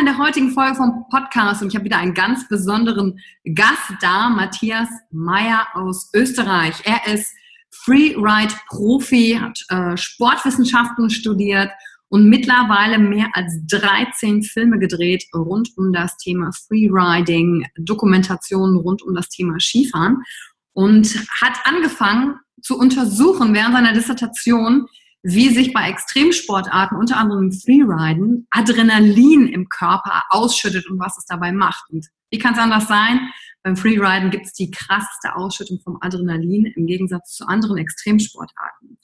Willkommen in der heutigen Folge vom Podcast und ich habe wieder einen ganz besonderen Gast da, Matthias Meyer aus Österreich. Er ist Freeride-Profi, hat äh, Sportwissenschaften studiert und mittlerweile mehr als 13 Filme gedreht rund um das Thema Freeriding, Dokumentationen rund um das Thema Skifahren und hat angefangen zu untersuchen während seiner Dissertation, wie sich bei Extremsportarten, unter anderem Freeriden, Adrenalin im Körper ausschüttet und was es dabei macht. Und wie kann es anders sein? Beim Freeriden gibt es die krasseste Ausschüttung vom Adrenalin im Gegensatz zu anderen Extremsportarten.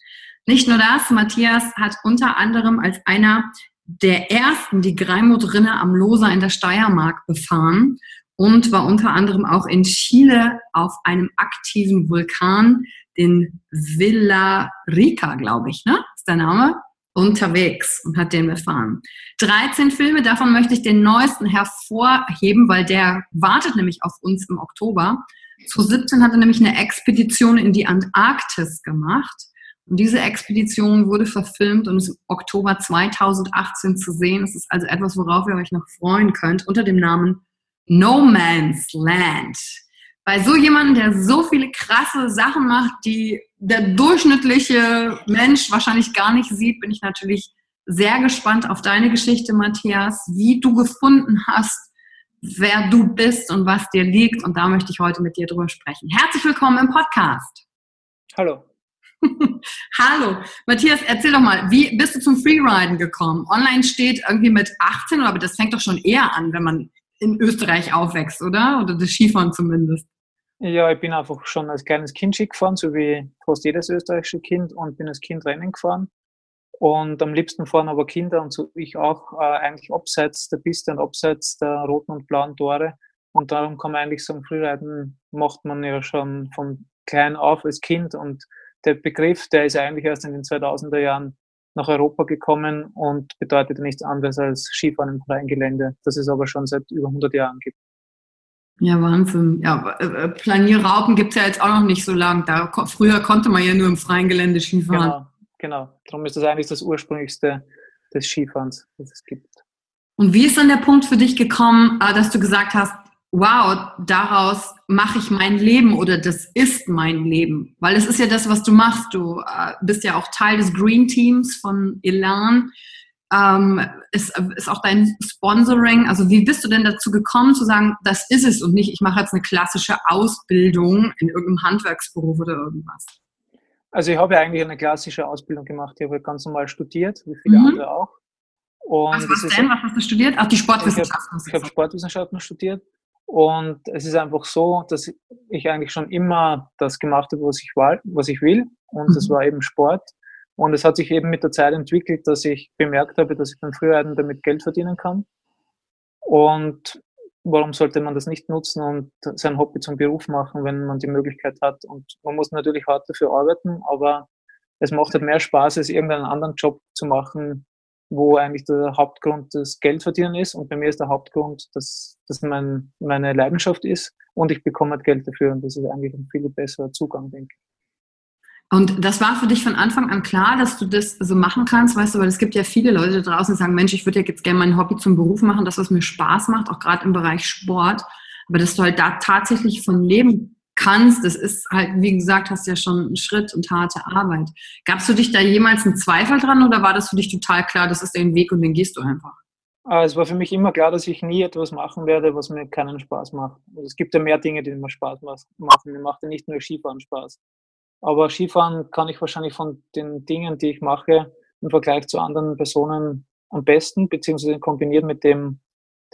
Nicht nur das, Matthias hat unter anderem als einer der ersten die Greimut-Rinne am Loser in der Steiermark befahren und war unter anderem auch in Chile auf einem aktiven Vulkan, den Villa Rica, glaube ich, ne? Ist der Name? Unterwegs und hat den befahren. 13 Filme, davon möchte ich den neuesten hervorheben, weil der wartet nämlich auf uns im Oktober. Zu 17 hat er nämlich eine Expedition in die Antarktis gemacht. Und diese Expedition wurde verfilmt und ist im Oktober 2018 zu sehen. Es ist also etwas, worauf ihr euch noch freuen könnt, unter dem Namen No Man's Land bei so jemandem, der so viele krasse Sachen macht, die der durchschnittliche Mensch wahrscheinlich gar nicht sieht, bin ich natürlich sehr gespannt auf deine Geschichte, Matthias, wie du gefunden hast, wer du bist und was dir liegt. Und da möchte ich heute mit dir drüber sprechen. Herzlich willkommen im Podcast. Hallo. Hallo. Matthias, erzähl doch mal, wie bist du zum Freeriden gekommen? Online steht irgendwie mit 18, aber das fängt doch schon eher an, wenn man in Österreich aufwächst, oder? Oder das Skifahren zumindest. Ja, ich bin einfach schon als kleines Kind Ski gefahren, so wie fast jedes österreichische Kind und bin als Kind Rennen gefahren. Und am liebsten fahren aber Kinder und so ich auch äh, eigentlich abseits der Piste und abseits der roten und blauen Tore. Und darum kann man eigentlich sagen, Freeriden macht man ja schon von klein auf als Kind. Und der Begriff, der ist eigentlich erst in den 2000er Jahren nach Europa gekommen und bedeutet nichts anderes als Skifahren im freien Gelände, das es aber schon seit über 100 Jahren gibt. Ja, Wahnsinn. Ja, äh, äh, Planierraupen gibt es ja jetzt auch noch nicht so lang. Da, früher konnte man ja nur im freien Gelände Skifahren. Genau, genau. Darum ist das eigentlich das ursprünglichste des Skifahrens, das es gibt. Und wie ist dann der Punkt für dich gekommen, äh, dass du gesagt hast, wow, daraus mache ich mein Leben oder das ist mein Leben. Weil es ist ja das, was du machst. Du bist ja auch Teil des Green Teams von Elan. Ähm, ist, ist auch dein Sponsoring. Also wie bist du denn dazu gekommen zu sagen, das ist es und nicht, ich mache jetzt eine klassische Ausbildung in irgendeinem Handwerksberuf oder irgendwas? Also ich habe ja eigentlich eine klassische Ausbildung gemacht. Ich habe ganz normal studiert, wie viele mhm. andere auch. Und was, was denn? Was hast du studiert? Ach, die Sportwissenschaften. Ich habe hab Sportwissenschaften studiert. Und es ist einfach so, dass ich eigentlich schon immer das gemacht habe, was ich, was ich will. Und mhm. das war eben Sport. Und es hat sich eben mit der Zeit entwickelt, dass ich bemerkt habe, dass ich beim Frühreiten damit Geld verdienen kann. Und warum sollte man das nicht nutzen und sein Hobby zum Beruf machen, wenn man die Möglichkeit hat? Und man muss natürlich hart dafür arbeiten, aber es macht halt mehr Spaß, als irgendeinen anderen Job zu machen, wo eigentlich der Hauptgrund das Geldverdienen ist. Und bei mir ist der Hauptgrund, dass das mein, meine Leidenschaft ist und ich bekomme halt Geld dafür. Und das ist eigentlich ein viel besserer Zugang, denke ich. Und das war für dich von Anfang an klar, dass du das so machen kannst, weißt du, weil es gibt ja viele Leute da draußen, die sagen, Mensch, ich würde ja jetzt gerne mein Hobby zum Beruf machen, das, was mir Spaß macht, auch gerade im Bereich Sport. Aber dass du halt da tatsächlich von leben kannst, das ist halt, wie gesagt, hast ja schon einen Schritt und harte Arbeit. Gabst du dich da jemals einen Zweifel dran oder war das für dich total klar, das ist dein Weg und den gehst du einfach? Ah, es war für mich immer klar, dass ich nie etwas machen werde, was mir keinen Spaß macht. Es gibt ja mehr Dinge, die mir Spaß machen. Mir macht ja nicht nur Skifahren Spaß. Aber Skifahren kann ich wahrscheinlich von den Dingen, die ich mache, im Vergleich zu anderen Personen am besten, beziehungsweise kombiniert mit dem,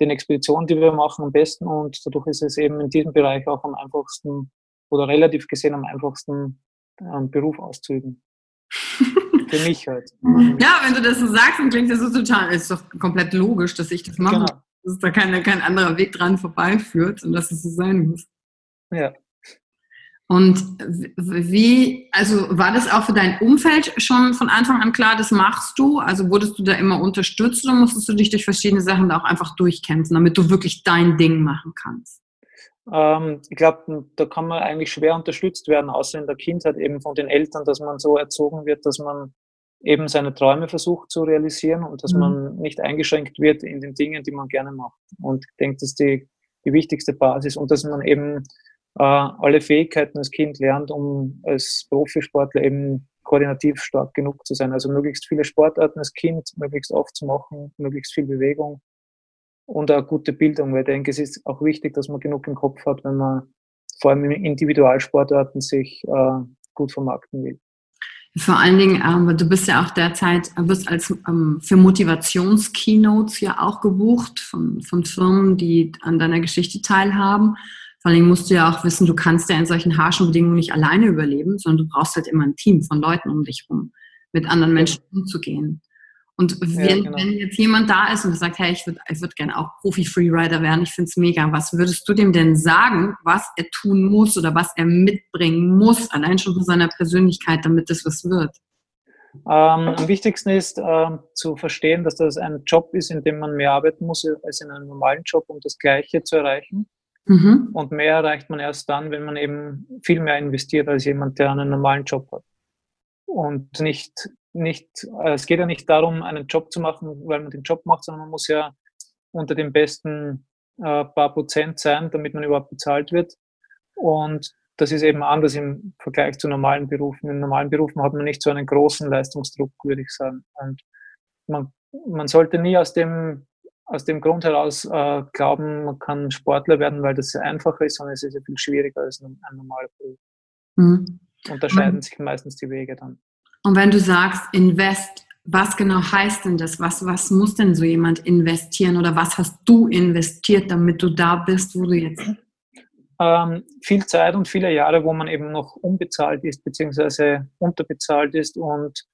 den Expeditionen, die wir machen, am besten und dadurch ist es eben in diesem Bereich auch am einfachsten oder relativ gesehen am einfachsten einen Beruf auszuüben. Für mich halt. Ja, wenn du das so sagst, dann klingt das so total, ist doch komplett logisch, dass ich das mache. Genau. Dass da kein, kein anderer Weg dran vorbeiführt und dass es so sein muss. Ja. Und wie, also war das auch für dein Umfeld schon von Anfang an klar, das machst du? Also wurdest du da immer unterstützt oder musstest du dich durch verschiedene Sachen da auch einfach durchkämpfen, damit du wirklich dein Ding machen kannst? Ähm, ich glaube, da kann man eigentlich schwer unterstützt werden, außer in der Kindheit eben von den Eltern, dass man so erzogen wird, dass man eben seine Träume versucht zu realisieren und dass mhm. man nicht eingeschränkt wird in den Dingen, die man gerne macht. Und ich denke, das ist die, die wichtigste Basis und dass man eben alle Fähigkeiten als Kind lernt, um als Profisportler eben koordinativ stark genug zu sein. Also möglichst viele Sportarten als Kind, möglichst oft zu machen, möglichst viel Bewegung und eine gute Bildung, weil ich denke, es ist auch wichtig, dass man genug im Kopf hat, wenn man vor allem in Individualsportarten sich äh, gut vermarkten will. Vor allen Dingen, ähm, du bist ja auch derzeit, wirst als ähm, für Motivations-Keynotes ja auch gebucht von, von Firmen, die an deiner Geschichte teilhaben. Vor allem musst du ja auch wissen, du kannst ja in solchen harschen Bedingungen nicht alleine überleben, sondern du brauchst halt immer ein Team von Leuten um dich rum, mit anderen Menschen umzugehen. Und wenn, ja, genau. wenn jetzt jemand da ist und sagt, hey, ich würde ich würd gerne auch Profi-Freerider werden, ich finde es mega, was würdest du dem denn sagen, was er tun muss oder was er mitbringen muss, allein schon von seiner Persönlichkeit, damit das was wird? Ähm, am wichtigsten ist ähm, zu verstehen, dass das ein Job ist, in dem man mehr arbeiten muss als in einem normalen Job, um das Gleiche zu erreichen. Mhm. Und mehr erreicht man erst dann, wenn man eben viel mehr investiert als jemand, der einen normalen Job hat. Und nicht, nicht, äh, es geht ja nicht darum, einen Job zu machen, weil man den Job macht, sondern man muss ja unter den besten äh, paar Prozent sein, damit man überhaupt bezahlt wird. Und das ist eben anders im Vergleich zu normalen Berufen. In normalen Berufen hat man nicht so einen großen Leistungsdruck, würde ich sagen. Und man, man sollte nie aus dem aus dem Grund heraus äh, glauben, man kann Sportler werden, weil das sehr einfacher ist, sondern es ist ja viel schwieriger als ein, ein normaler Beruf. Mhm. Unterscheiden mhm. sich meistens die Wege dann. Und wenn du sagst, invest, was genau heißt denn das? Was, was muss denn so jemand investieren oder was hast du investiert, damit du da bist, wo du jetzt bist? Ähm, viel Zeit und viele Jahre, wo man eben noch unbezahlt ist, beziehungsweise unterbezahlt ist und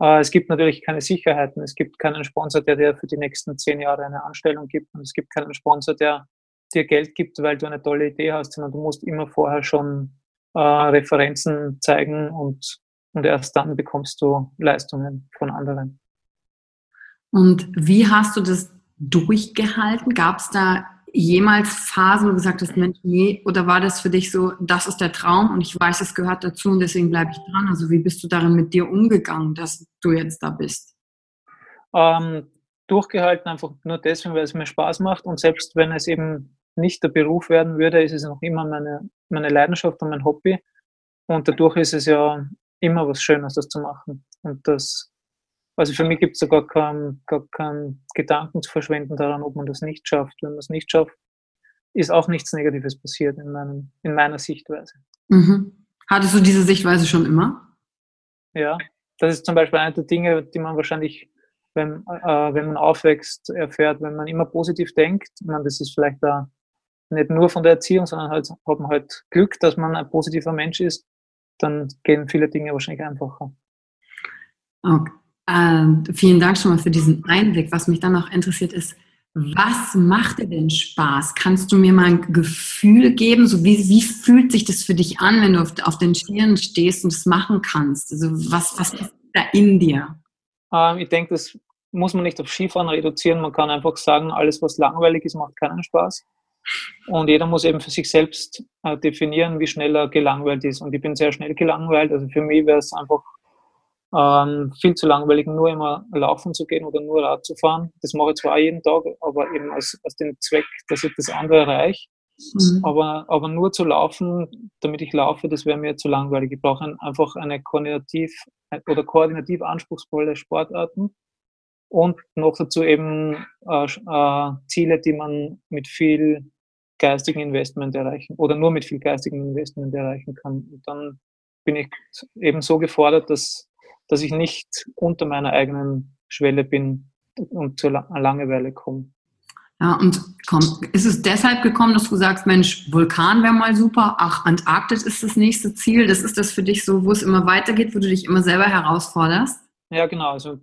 es gibt natürlich keine Sicherheiten. Es gibt keinen Sponsor, der dir für die nächsten zehn Jahre eine Anstellung gibt. Und es gibt keinen Sponsor, der dir Geld gibt, weil du eine tolle Idee hast, sondern du musst immer vorher schon äh, Referenzen zeigen und, und erst dann bekommst du Leistungen von anderen. Und wie hast du das durchgehalten? Gab es da jemals Phasen, wo du gesagt hast, Mensch, nee, oder war das für dich so, das ist der Traum und ich weiß, es gehört dazu und deswegen bleibe ich dran? Also wie bist du darin mit dir umgegangen, dass du jetzt da bist? Ähm, durchgehalten einfach nur deswegen, weil es mir Spaß macht und selbst wenn es eben nicht der Beruf werden würde, ist es noch immer meine, meine Leidenschaft und mein Hobby. Und dadurch ist es ja immer was Schönes, das zu machen. Und das, also für mich gibt es da gar keinen, gar keinen Gedanken zu verschwenden daran, ob man das nicht schafft. Wenn man es nicht schafft, ist auch nichts Negatives passiert in, meinem, in meiner Sichtweise. Mhm. Hattest du diese Sichtweise schon immer? Ja, das ist zum Beispiel eine der Dinge, die man wahrscheinlich, wenn, äh, wenn man aufwächst, erfährt, wenn man immer positiv denkt. Ich meine, das ist vielleicht da nicht nur von der Erziehung, sondern halt, hat man halt Glück, dass man ein positiver Mensch ist, dann gehen viele Dinge wahrscheinlich einfacher. Okay. Äh, vielen Dank schon mal für diesen Einblick. Was mich dann noch interessiert ist, was macht dir denn Spaß? Kannst du mir mal ein Gefühl geben? So wie, wie fühlt sich das für dich an, wenn du auf, auf den Stirn stehst und es machen kannst? Also was, was ist da in dir? Ähm, ich denke, das muss man nicht auf Skifahren reduzieren. Man kann einfach sagen, alles, was langweilig ist, macht keinen Spaß. Und jeder muss eben für sich selbst äh, definieren, wie schnell er gelangweilt ist. Und ich bin sehr schnell gelangweilt. Also für mich wäre es einfach ähm, viel zu langweilig, nur immer laufen zu gehen oder nur Rad zu fahren. Das mache ich zwar jeden Tag, aber eben aus, aus dem Zweck, dass ich das andere erreiche. Mhm. Aber, aber nur zu laufen, damit ich laufe, das wäre mir zu langweilig. Ich brauche ein, einfach eine koordinativ oder koordinativ anspruchsvolle Sportarten und noch dazu eben äh, äh, Ziele, die man mit viel geistigen Investment erreichen oder nur mit viel geistigen Investment erreichen kann. Und dann bin ich eben so gefordert, dass dass ich nicht unter meiner eigenen Schwelle bin und zur Langeweile komme. Ja, und komm, ist es deshalb gekommen, dass du sagst, Mensch, Vulkan wäre mal super, ach, Antarktis ist das nächste Ziel, das ist das für dich so, wo es immer weitergeht, wo du dich immer selber herausforderst? Ja, genau. Also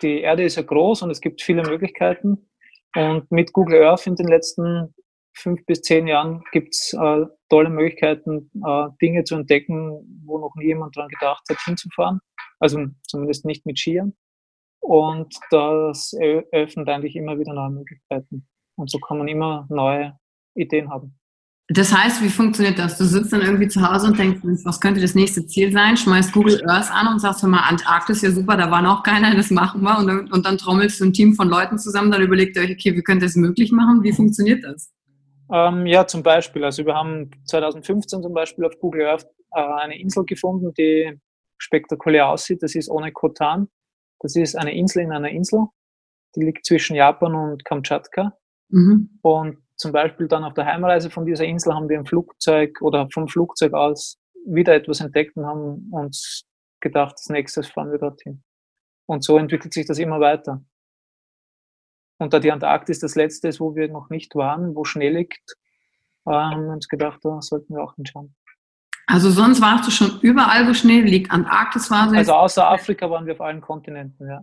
die Erde ist ja groß und es gibt viele Möglichkeiten. Und mit Google Earth in den letzten fünf bis zehn Jahren gibt es äh, tolle Möglichkeiten, äh, Dinge zu entdecken, wo noch nie jemand daran gedacht hat, hinzufahren. Also zumindest nicht mit Skiern. Und das eröffnet eigentlich immer wieder neue Möglichkeiten. Und so kann man immer neue Ideen haben. Das heißt, wie funktioniert das? Du sitzt dann irgendwie zu Hause und denkst, was könnte das nächste Ziel sein? Schmeißt Google Earth an und sagst, hör mal, Antarktis, ja super, da war noch keiner, das machen wir. Und dann, und dann trommelst du ein Team von Leuten zusammen, dann überlegt ihr euch, okay, wie könnt ihr das möglich machen? Wie funktioniert das? Ähm, ja, zum Beispiel. Also wir haben 2015 zum Beispiel auf Google Earth äh, eine Insel gefunden, die spektakulär aussieht. Das ist ohne Kotan. Das ist eine Insel in einer Insel. Die liegt zwischen Japan und Kamtschatka. Mhm. Und zum Beispiel dann auf der Heimreise von dieser Insel haben wir im Flugzeug oder vom Flugzeug aus wieder etwas entdeckt und haben uns gedacht, das nächste fahren wir dorthin. Und so entwickelt sich das immer weiter. Und da die Antarktis das letzte ist, wo wir noch nicht waren, wo Schnee liegt, äh, haben wir uns gedacht, da sollten wir auch hinschauen. Also sonst warst du schon überall, wo Schnee liegt. Antarktis war so. Also außer Afrika waren wir auf allen Kontinenten, ja.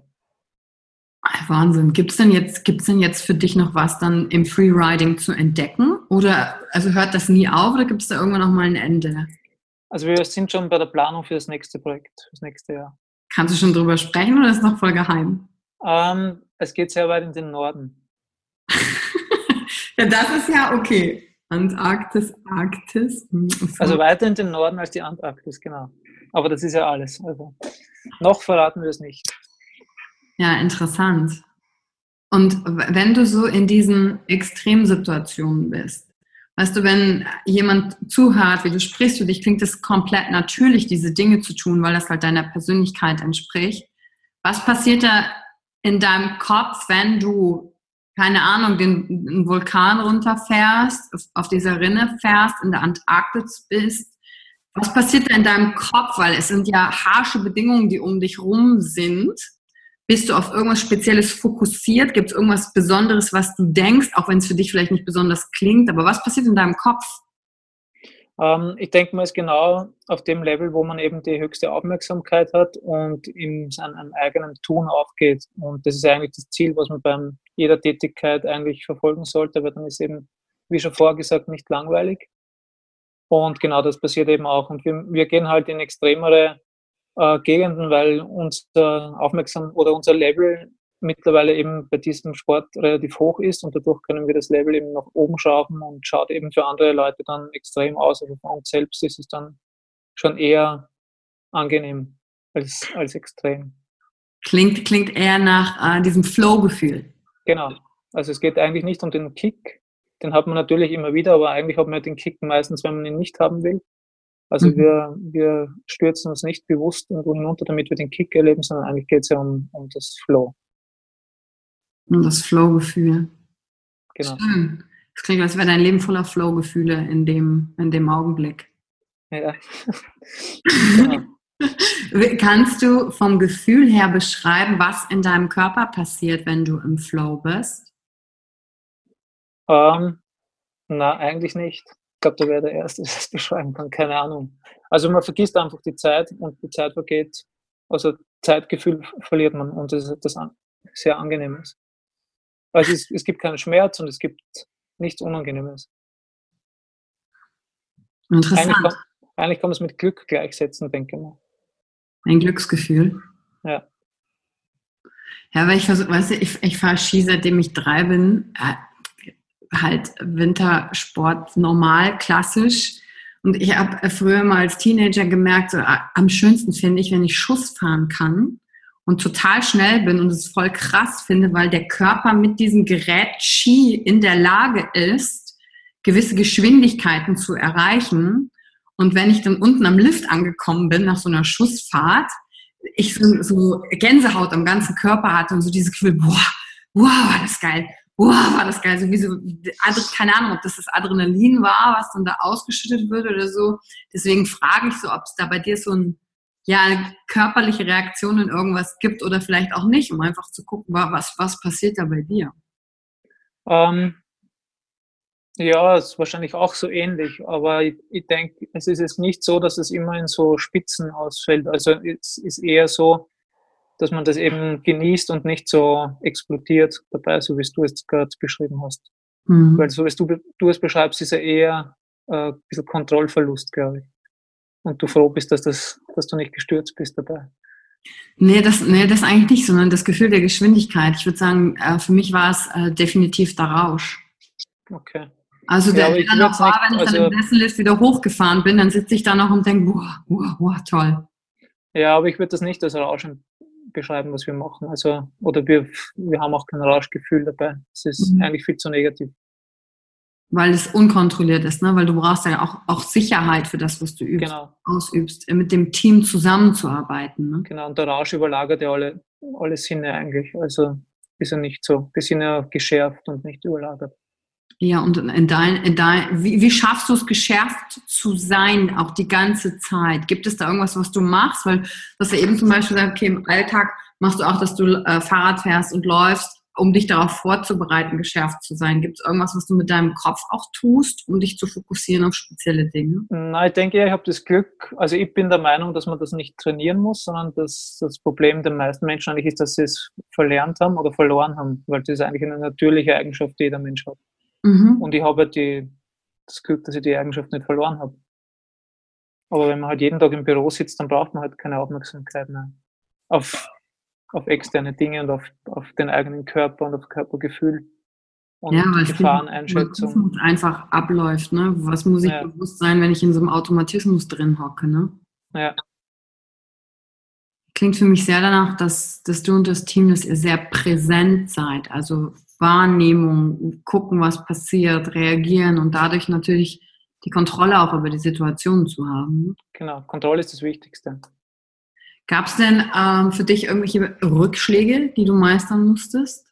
Wahnsinn. Gibt es denn, jetzt, denn jetzt für dich noch was dann im Freeriding zu entdecken? Oder also hört das nie auf oder gibt es da irgendwann noch mal ein Ende? Also wir sind schon bei der Planung für das nächste Projekt, für das nächste Jahr. Kannst du schon drüber sprechen oder ist es noch voll geheim? Ähm, es geht sehr weit in den Norden. ja, das ist ja okay. Antarktis, Arktis. Hm, also weiter in den Norden als die Antarktis, genau. Aber das ist ja alles. Also noch verraten wir es nicht. Ja, interessant. Und wenn du so in diesen Extremsituationen bist, weißt du, wenn jemand zuhört, wie du sprichst, für dich klingt es komplett natürlich, diese Dinge zu tun, weil das halt deiner Persönlichkeit entspricht. Was passiert da in deinem Kopf, wenn du, keine Ahnung, den, Vulkan runterfährst, auf dieser Rinne fährst, in der Antarktis bist? Was passiert da in deinem Kopf? Weil es sind ja harsche Bedingungen, die um dich rum sind. Bist du auf irgendwas Spezielles fokussiert? Gibt es irgendwas Besonderes, was du denkst, auch wenn es für dich vielleicht nicht besonders klingt? Aber was passiert in deinem Kopf? Ähm, ich denke mal, ist genau auf dem Level, wo man eben die höchste Aufmerksamkeit hat und in seinem eigenen Tun aufgeht. Und das ist eigentlich das Ziel, was man bei jeder Tätigkeit eigentlich verfolgen sollte, weil dann ist eben, wie schon vorher gesagt, nicht langweilig. Und genau das passiert eben auch. Und wir, wir gehen halt in extremere äh, Gegenden, weil unser Aufmerksam oder unser Level mittlerweile eben bei diesem Sport relativ hoch ist und dadurch können wir das Level eben nach oben schrauben und schaut eben für andere Leute dann extrem aus. Also für uns selbst ist es dann schon eher angenehm als, als extrem. Klingt, klingt eher nach äh, diesem Flow-Gefühl. Genau. Also es geht eigentlich nicht um den Kick, den hat man natürlich immer wieder, aber eigentlich hat man den Kick meistens, wenn man ihn nicht haben will. Also mhm. wir, wir stürzen uns nicht bewusst irgendwo hinunter, damit wir den Kick erleben, sondern eigentlich geht es ja um, um das Flow. Um das Flow-Gefühl. Genau. Schön. Das klingt, als wäre dein Leben voller Flow-Gefühle in dem, in dem Augenblick. Ja. genau. Kannst du vom Gefühl her beschreiben, was in deinem Körper passiert, wenn du im Flow bist? Ähm, na, eigentlich nicht. Ich glaube, da wäre der Erste, der das beschreiben kann. Keine Ahnung. Also man vergisst einfach die Zeit und die Zeit vergeht. Also Zeitgefühl verliert man und das ist etwas sehr Angenehmes. Also es, es gibt keinen Schmerz und es gibt nichts Unangenehmes. Interessant. Eigentlich kann, eigentlich kann man es mit Glück gleichsetzen, denke ich mal. Ein Glücksgefühl. Ja. Ja, weil ich versuche, weißt du, ich, ich fahre Ski, seitdem ich drei bin, äh, halt Wintersport normal, klassisch. Und ich habe früher mal als Teenager gemerkt, so, äh, am schönsten finde ich, wenn ich Schuss fahren kann und total schnell bin und es voll krass finde, weil der Körper mit diesem Gerät Ski in der Lage ist, gewisse Geschwindigkeiten zu erreichen und wenn ich dann unten am Lift angekommen bin, nach so einer Schussfahrt, ich so, so Gänsehaut am ganzen Körper hatte und so dieses Gefühl, boah, wow, war das geil, wow, war das geil. So wie so, keine Ahnung, ob das das Adrenalin war, was dann da ausgeschüttet wird oder so. Deswegen frage ich so, ob es da bei dir so ein, ja, körperliche Reaktion in irgendwas gibt oder vielleicht auch nicht, um einfach zu gucken, was, was passiert da bei dir. Ähm, ja, ist wahrscheinlich auch so ähnlich, aber ich, ich denke, es ist jetzt nicht so, dass es immer in so Spitzen ausfällt. Also es ist eher so, dass man das eben genießt und nicht so explodiert dabei, so wie es du jetzt gerade beschrieben hast. Mhm. Weil so wie du, du es beschreibst, ist ja eher äh, ein bisschen Kontrollverlust, glaube ich. Und du froh bist, dass, das, dass du nicht gestürzt bist dabei. Nee, das, nee, das eigentlich nicht, sondern das Gefühl der Geschwindigkeit. Ich würde sagen, äh, für mich war es äh, definitiv der Rausch. Okay. Also der, ja, der noch war, wenn ich also, dann im Sessellift wieder hochgefahren bin, dann sitze ich da noch und denke, boah, boah, boah, toll. Ja, aber ich würde das nicht als Rauschen beschreiben, was wir machen. Also, oder wir, wir haben auch kein Rauschgefühl dabei. Es ist mhm. eigentlich viel zu negativ. Weil es unkontrolliert ist, ne? Weil du brauchst ja auch, auch Sicherheit für das, was du übst, genau. ausübst, äh, mit dem Team zusammenzuarbeiten. Ne? Genau, und der Rausch überlagert ja alle, alle Sinne eigentlich. Also ist er nicht so. Die sind ja geschärft und nicht überlagert. Ja, und in dein, in dein, wie, wie schaffst du es, geschärft zu sein, auch die ganze Zeit? Gibt es da irgendwas, was du machst? Weil hast ja eben zum Beispiel gesagt, okay, im Alltag machst du auch, dass du äh, Fahrrad fährst und läufst, um dich darauf vorzubereiten, geschärft zu sein. Gibt es irgendwas, was du mit deinem Kopf auch tust, um dich zu fokussieren auf spezielle Dinge? Na, ich denke, ich habe das Glück, also ich bin der Meinung, dass man das nicht trainieren muss, sondern dass das Problem der meisten Menschen eigentlich ist, dass sie es verlernt haben oder verloren haben, weil das ist eigentlich eine natürliche Eigenschaft, die jeder Mensch hat. Mhm. Und ich habe halt die, das Glück, dass ich die Eigenschaft nicht verloren habe. Aber wenn man halt jeden Tag im Büro sitzt, dann braucht man halt keine Aufmerksamkeit mehr auf, auf externe Dinge und auf, auf den eigenen Körper und auf Körpergefühl und ja, weil Gefahreneinschätzung. einfach abläuft, ne? Was muss ich ja. bewusst sein, wenn ich in so einem Automatismus drin hocke, ne? Ja. Klingt für mich sehr danach, dass, dass du und das Team, dass ihr sehr präsent seid, also Wahrnehmung, gucken, was passiert, reagieren und dadurch natürlich die Kontrolle auch über die Situation zu haben. Genau, Kontrolle ist das Wichtigste. Gab es denn ähm, für dich irgendwelche Rückschläge, die du meistern musstest?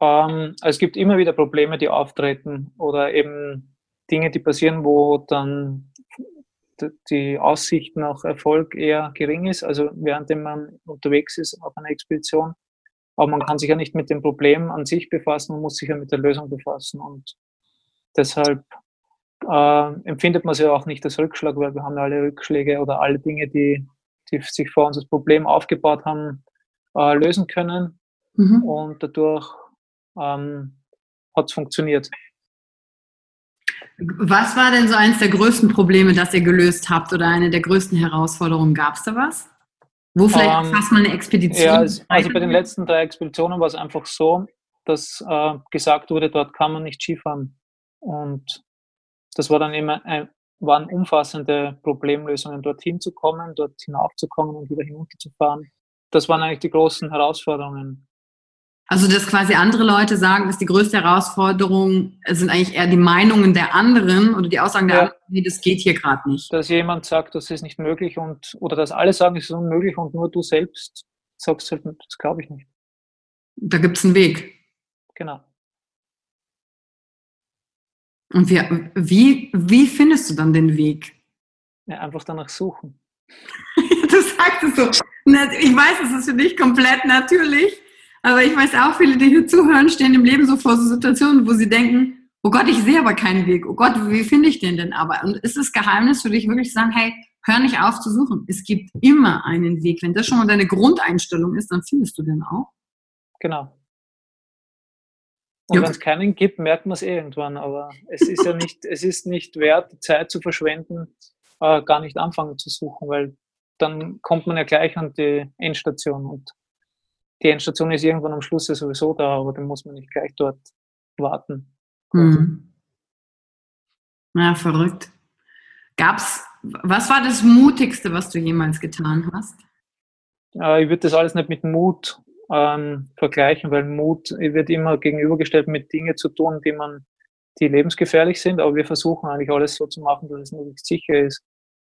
Ähm, also es gibt immer wieder Probleme, die auftreten oder eben Dinge, die passieren, wo dann die Aussicht nach Erfolg eher gering ist. Also während man unterwegs ist auf einer Expedition, aber man kann sich ja nicht mit dem Problem an sich befassen, man muss sich ja mit der Lösung befassen. Und deshalb äh, empfindet man es ja auch nicht als Rückschlag, weil wir haben alle Rückschläge oder alle Dinge, die, die sich vor uns das Problem aufgebaut haben, äh, lösen können. Mhm. Und dadurch ähm, hat es funktioniert. Was war denn so eines der größten Probleme, das ihr gelöst habt oder eine der größten Herausforderungen? Gab es da was? Wo vielleicht ähm, fast mal eine Expedition? Ja, also, also bei den letzten drei Expeditionen war es einfach so, dass äh, gesagt wurde, dort kann man nicht Skifahren. Und das war dann immer ein, waren umfassende Problemlösungen, dorthin zu kommen, dort hinaufzukommen und wieder hinunterzufahren. Das waren eigentlich die großen Herausforderungen. Also, dass quasi andere Leute sagen, dass die größte Herausforderung sind eigentlich eher die Meinungen der anderen oder die Aussagen der ja. anderen, nee, das geht hier gerade nicht. Dass jemand sagt, das ist nicht möglich und oder dass alle sagen, es ist unmöglich und nur du selbst sagst halt, das glaube ich nicht. Da gibt es einen Weg. Genau. Und wie, wie, wie findest du dann den Weg? Ja, einfach danach suchen. du sagst es so. Ich weiß, es ist für dich komplett natürlich, aber ich weiß auch, viele, die hier zuhören, stehen im Leben so vor so Situationen, wo sie denken, oh Gott, ich sehe aber keinen Weg. Oh Gott, wie finde ich den denn aber? Und ist das Geheimnis für dich wirklich zu sagen, hey, hör nicht auf zu suchen. Es gibt immer einen Weg. Wenn das schon mal deine Grundeinstellung ist, dann findest du den auch. Genau. Und ja. wenn es keinen gibt, merkt man es irgendwann. Aber es ist ja nicht, es ist nicht wert, Zeit zu verschwenden, äh, gar nicht anfangen zu suchen, weil dann kommt man ja gleich an die Endstation und die Endstation ist irgendwann am Schluss ja sowieso da, aber dann muss man nicht gleich dort warten. Mhm. Ja, verrückt. Gab's, was war das Mutigste, was du jemals getan hast? Äh, ich würde das alles nicht mit Mut ähm, vergleichen, weil Mut wird immer gegenübergestellt mit Dingen zu tun, die man, die lebensgefährlich sind, aber wir versuchen eigentlich alles so zu machen, dass es möglichst sicher ist.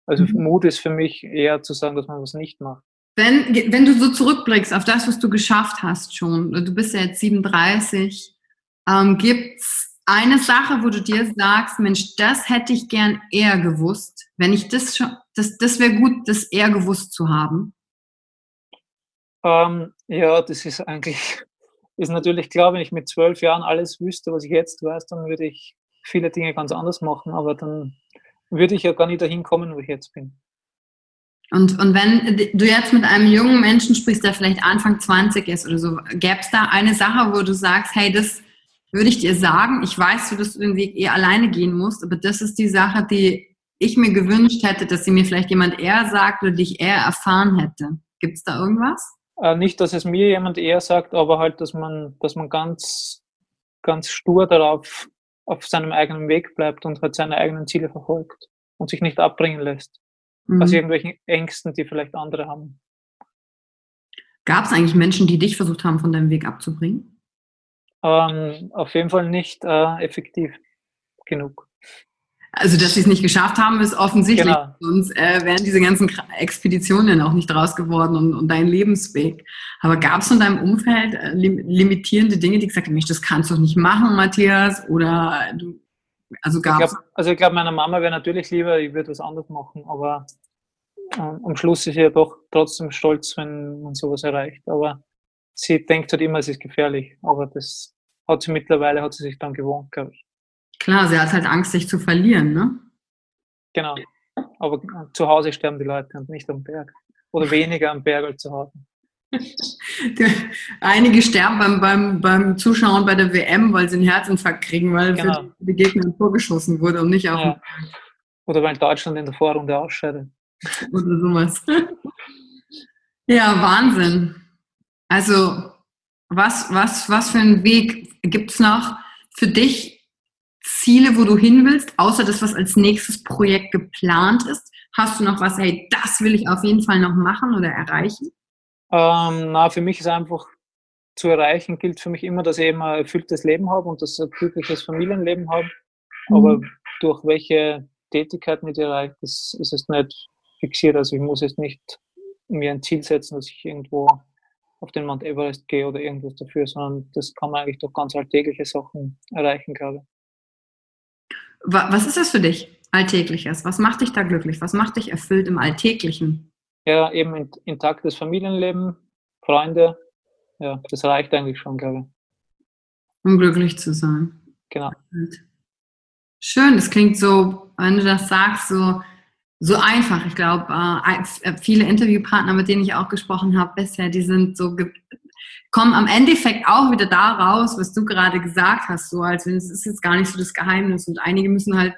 Also mhm. Mut ist für mich eher zu sagen, dass man was nicht macht. Wenn, wenn du so zurückblickst auf das, was du geschafft hast schon, du bist ja jetzt 37, ähm, gibt es eine Sache, wo du dir sagst, Mensch, das hätte ich gern eher gewusst, wenn ich das schon, das, das wäre gut, das eher gewusst zu haben? Ähm, ja, das ist eigentlich, ist natürlich klar, wenn ich mit zwölf Jahren alles wüsste, was ich jetzt weiß, dann würde ich viele Dinge ganz anders machen, aber dann würde ich ja gar nicht dahin kommen, wo ich jetzt bin. Und, und wenn du jetzt mit einem jungen Menschen sprichst, der vielleicht Anfang 20 ist oder so, gäbe es da eine Sache, wo du sagst, hey, das würde ich dir sagen, ich weiß, dass du den Weg eher alleine gehen musst, aber das ist die Sache, die ich mir gewünscht hätte, dass sie mir vielleicht jemand eher sagt oder die ich eher erfahren hätte. Gibt es da irgendwas? Äh, nicht, dass es mir jemand eher sagt, aber halt, dass man, dass man ganz, ganz stur darauf auf seinem eigenen Weg bleibt und halt seine eigenen Ziele verfolgt und sich nicht abbringen lässt. Mhm. Aus irgendwelchen Ängsten, die vielleicht andere haben. Gab es eigentlich Menschen, die dich versucht haben, von deinem Weg abzubringen? Ähm, auf jeden Fall nicht äh, effektiv genug. Also, dass sie es nicht geschafft haben, ist offensichtlich. Genau. Sonst äh, wären diese ganzen Expeditionen auch nicht raus geworden und, und dein Lebensweg. Aber gab es in deinem Umfeld äh, lim limitierende Dinge, die gesagt haben, das kannst du doch nicht machen, Matthias? Oder du, also gab es. Also ich glaube, meiner Mama wäre natürlich lieber, ich würde was anderes machen, aber äh, am Schluss ist sie ja doch trotzdem stolz, wenn man sowas erreicht. Aber sie denkt halt immer, es ist gefährlich. Aber das hat sie mittlerweile, hat sie sich dann gewohnt, glaube ich. Klar, sie hat halt Angst, sich zu verlieren, ne? Genau. Aber zu Hause sterben die Leute und nicht am Berg. Oder weniger am Berg als zu Hause. Einige sterben beim, beim, beim Zuschauen bei der WM, weil sie einen Herzinfarkt kriegen, weil genau. für die Gegner vorgeschossen wurde und nicht auf ja. Oder weil Deutschland in der Vorrunde ausscheidet. Oder sowas. ja, Wahnsinn. Also, was, was, was für einen Weg gibt es noch für dich Ziele, wo du hin willst, außer das, was als nächstes Projekt geplant ist? Hast du noch was, hey, das will ich auf jeden Fall noch machen oder erreichen? Ähm, na, für mich ist einfach zu erreichen, gilt für mich immer, dass ich eben ein erfülltes Leben habe und das ein glückliches Familienleben habe. Mhm. Aber durch welche Tätigkeiten ich erreiche, das ist es nicht fixiert. Also ich muss jetzt nicht mir ein Ziel setzen, dass ich irgendwo auf den Mount Everest gehe oder irgendwas dafür, sondern das kann man eigentlich durch ganz alltägliche Sachen erreichen, glaube ich. Was ist das für dich, Alltägliches? Was macht dich da glücklich? Was macht dich erfüllt im Alltäglichen? Ja, eben intaktes Familienleben, Freunde. Ja, das reicht eigentlich schon, glaube ich. Um glücklich zu sein. Genau. Schön, das klingt so, wenn du das sagst, so, so einfach. Ich glaube, äh, viele Interviewpartner, mit denen ich auch gesprochen habe bisher, die sind so kommen am Endeffekt auch wieder da raus, was du gerade gesagt hast, so als wenn es ist jetzt gar nicht so das Geheimnis und einige müssen halt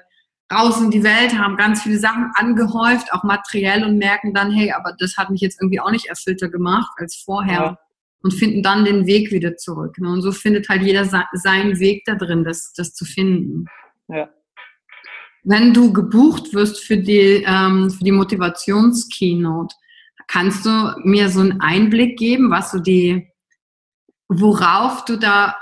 raus in die Welt, haben ganz viele Sachen angehäuft, auch materiell und merken dann, hey, aber das hat mich jetzt irgendwie auch nicht erfüllter gemacht als vorher ja. und finden dann den Weg wieder zurück. Ne? Und so findet halt jeder seinen Weg da drin, das, das zu finden. Ja. Wenn du gebucht wirst für die, ähm, für die Motivations-Keynote, kannst du mir so einen Einblick geben, was so die worauf du da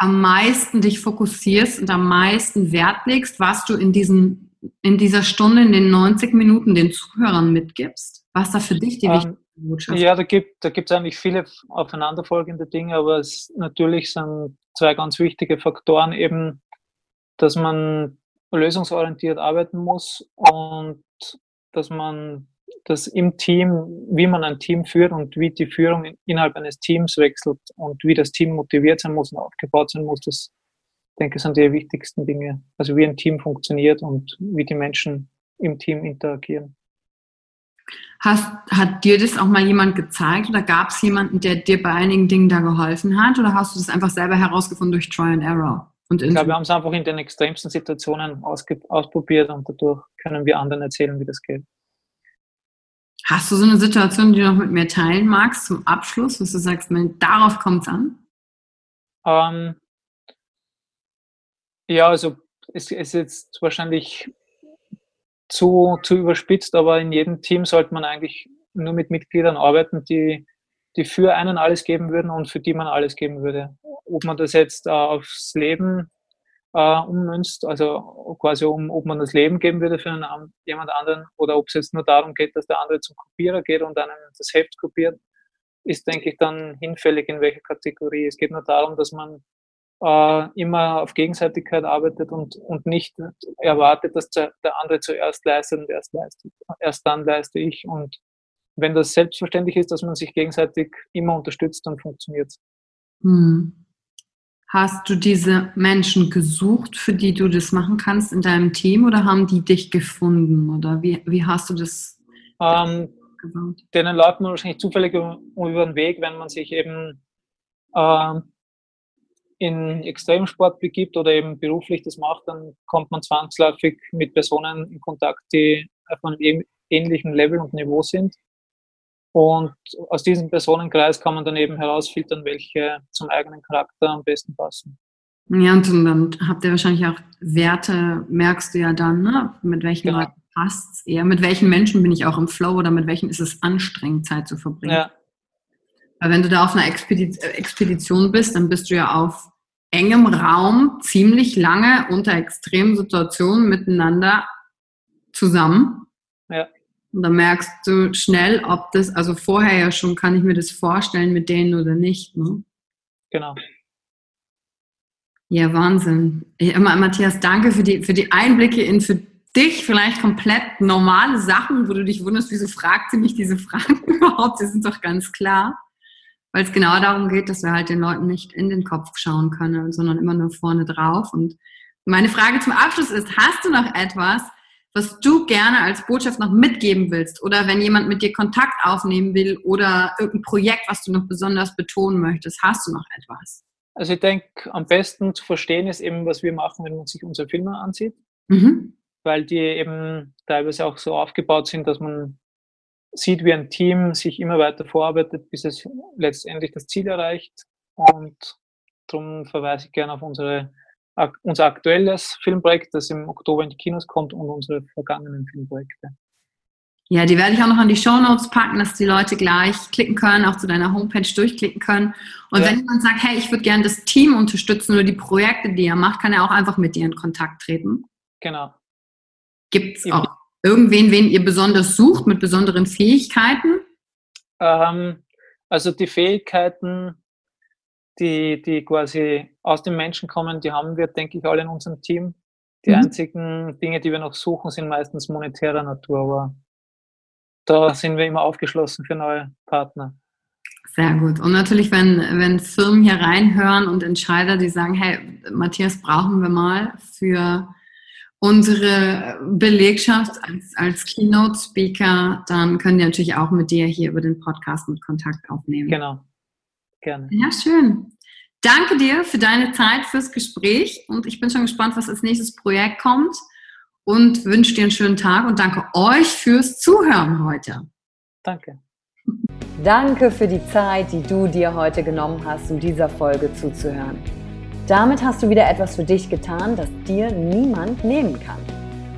am meisten dich fokussierst und am meisten Wert legst, was du in, diesen, in dieser Stunde, in den 90 Minuten den Zuhörern mitgibst? Was da für dich die ähm, wichtigste Botschaft? Ja, da gibt es da eigentlich viele aufeinanderfolgende Dinge, aber es natürlich sind zwei ganz wichtige Faktoren eben, dass man lösungsorientiert arbeiten muss und dass man das im Team, wie man ein Team führt und wie die Führung innerhalb eines Teams wechselt und wie das Team motiviert sein muss und aufgebaut sein muss, das denke ich sind die wichtigsten Dinge. Also wie ein Team funktioniert und wie die Menschen im Team interagieren. Hast, hat dir das auch mal jemand gezeigt oder gab es jemanden, der dir bei einigen Dingen da geholfen hat oder hast du das einfach selber herausgefunden durch Try and Error? Und ich glaube, wir haben es einfach in den extremsten Situationen ausprobiert und dadurch können wir anderen erzählen, wie das geht. Hast du so eine Situation, die du noch mit mir teilen magst zum Abschluss, was du sagst, darauf kommt es an? Ähm, ja, also es ist jetzt wahrscheinlich zu, zu überspitzt, aber in jedem Team sollte man eigentlich nur mit Mitgliedern arbeiten, die, die für einen alles geben würden und für die man alles geben würde. Ob man das jetzt äh, aufs Leben äh, ummünzt, also quasi um, ob man das Leben geben würde für einen, jemand anderen oder ob es jetzt nur darum geht, dass der andere zum Kopierer geht und dann das Heft kopiert, ist, denke ich, dann hinfällig in welcher Kategorie. Es geht nur darum, dass man äh, immer auf Gegenseitigkeit arbeitet und, und nicht erwartet, dass der, der andere zuerst leistet und erst leistet. Erst dann leiste ich. Und wenn das selbstverständlich ist, dass man sich gegenseitig immer unterstützt, dann funktioniert es. Hm. Hast du diese Menschen gesucht, für die du das machen kannst in deinem Team oder haben die dich gefunden? Oder wie, wie hast du das ähm, gebaut? Denen läuft man wahrscheinlich zufällig über, über den Weg, wenn man sich eben äh, in Extremsport begibt oder eben beruflich das macht, dann kommt man zwangsläufig mit Personen in Kontakt, die auf einem ähnlichen Level und Niveau sind. Und aus diesem Personenkreis kann man dann eben herausfiltern, welche zum eigenen Charakter am besten passen. Ja, und dann habt ihr wahrscheinlich auch Werte, merkst du ja dann, ne? mit welchen genau. Leuten passt es eher, mit welchen Menschen bin ich auch im Flow oder mit welchen ist es anstrengend, Zeit zu verbringen. Ja. Weil wenn du da auf einer Expedition bist, dann bist du ja auf engem Raum ziemlich lange unter extremen Situationen miteinander zusammen. Und da merkst du schnell, ob das, also vorher ja schon, kann ich mir das vorstellen mit denen oder nicht. Ne? Genau. Ja, Wahnsinn. Ja, Matthias, danke für die, für die Einblicke in für dich vielleicht komplett normale Sachen, wo du dich wunderst, wieso fragt sie mich diese Fragen überhaupt? Sie sind doch ganz klar. Weil es genau darum geht, dass wir halt den Leuten nicht in den Kopf schauen können, sondern immer nur vorne drauf. Und meine Frage zum Abschluss ist, hast du noch etwas, was du gerne als Botschaft noch mitgeben willst oder wenn jemand mit dir Kontakt aufnehmen will oder irgendein Projekt, was du noch besonders betonen möchtest, hast du noch etwas? Also ich denke, am besten zu verstehen ist eben, was wir machen, wenn man sich unsere Filme ansieht, mhm. weil die eben teilweise auch so aufgebaut sind, dass man sieht, wie ein Team sich immer weiter vorarbeitet, bis es letztendlich das Ziel erreicht. Und darum verweise ich gerne auf unsere unser aktuelles Filmprojekt, das im Oktober in die Kinos kommt und unsere vergangenen Filmprojekte. Ja, die werde ich auch noch an die Show Notes packen, dass die Leute gleich klicken können, auch zu deiner Homepage durchklicken können. Und ja. wenn jemand sagt, hey, ich würde gerne das Team unterstützen oder die Projekte, die er macht, kann er auch einfach mit dir in Kontakt treten. Genau. Gibt es auch irgendwen, wen ihr besonders sucht mit besonderen Fähigkeiten? Ähm, also die Fähigkeiten, die, die quasi aus dem Menschen kommen, die haben wir, denke ich, alle in unserem Team. Die mhm. einzigen Dinge, die wir noch suchen, sind meistens monetärer Natur, aber da sind wir immer aufgeschlossen für neue Partner. Sehr gut. Und natürlich, wenn, wenn Firmen hier reinhören und Entscheider, die sagen, hey, Matthias, brauchen wir mal für unsere Belegschaft als, als Keynote-Speaker, dann können die natürlich auch mit dir hier über den Podcast mit Kontakt aufnehmen. Genau. Gerne. Ja, schön. Danke dir für deine Zeit, fürs Gespräch und ich bin schon gespannt, was als nächstes Projekt kommt und wünsche dir einen schönen Tag und danke euch fürs Zuhören heute. Danke. Danke für die Zeit, die du dir heute genommen hast, um dieser Folge zuzuhören. Damit hast du wieder etwas für dich getan, das dir niemand nehmen kann.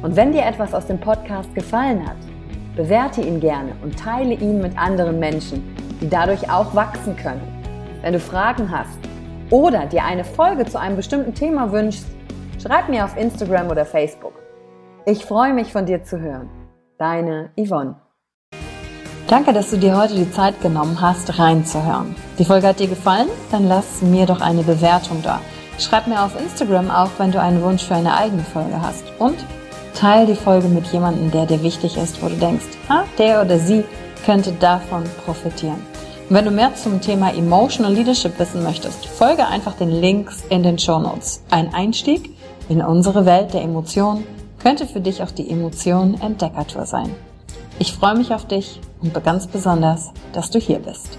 Und wenn dir etwas aus dem Podcast gefallen hat, bewerte ihn gerne und teile ihn mit anderen Menschen die dadurch auch wachsen können. Wenn du Fragen hast oder dir eine Folge zu einem bestimmten Thema wünschst, schreib mir auf Instagram oder Facebook. Ich freue mich von dir zu hören. Deine Yvonne. Danke, dass du dir heute die Zeit genommen hast, reinzuhören. Die Folge hat dir gefallen? Dann lass mir doch eine Bewertung da. Schreib mir auf Instagram auch, wenn du einen Wunsch für eine eigene Folge hast. Und teile die Folge mit jemandem, der dir wichtig ist, wo du denkst, ah, der oder sie könnte davon profitieren. Wenn du mehr zum Thema Emotional Leadership wissen möchtest, folge einfach den Links in den Show Notes. Ein Einstieg in unsere Welt der Emotionen könnte für dich auch die Emotion Entdeckertour sein. Ich freue mich auf dich und ganz besonders, dass du hier bist.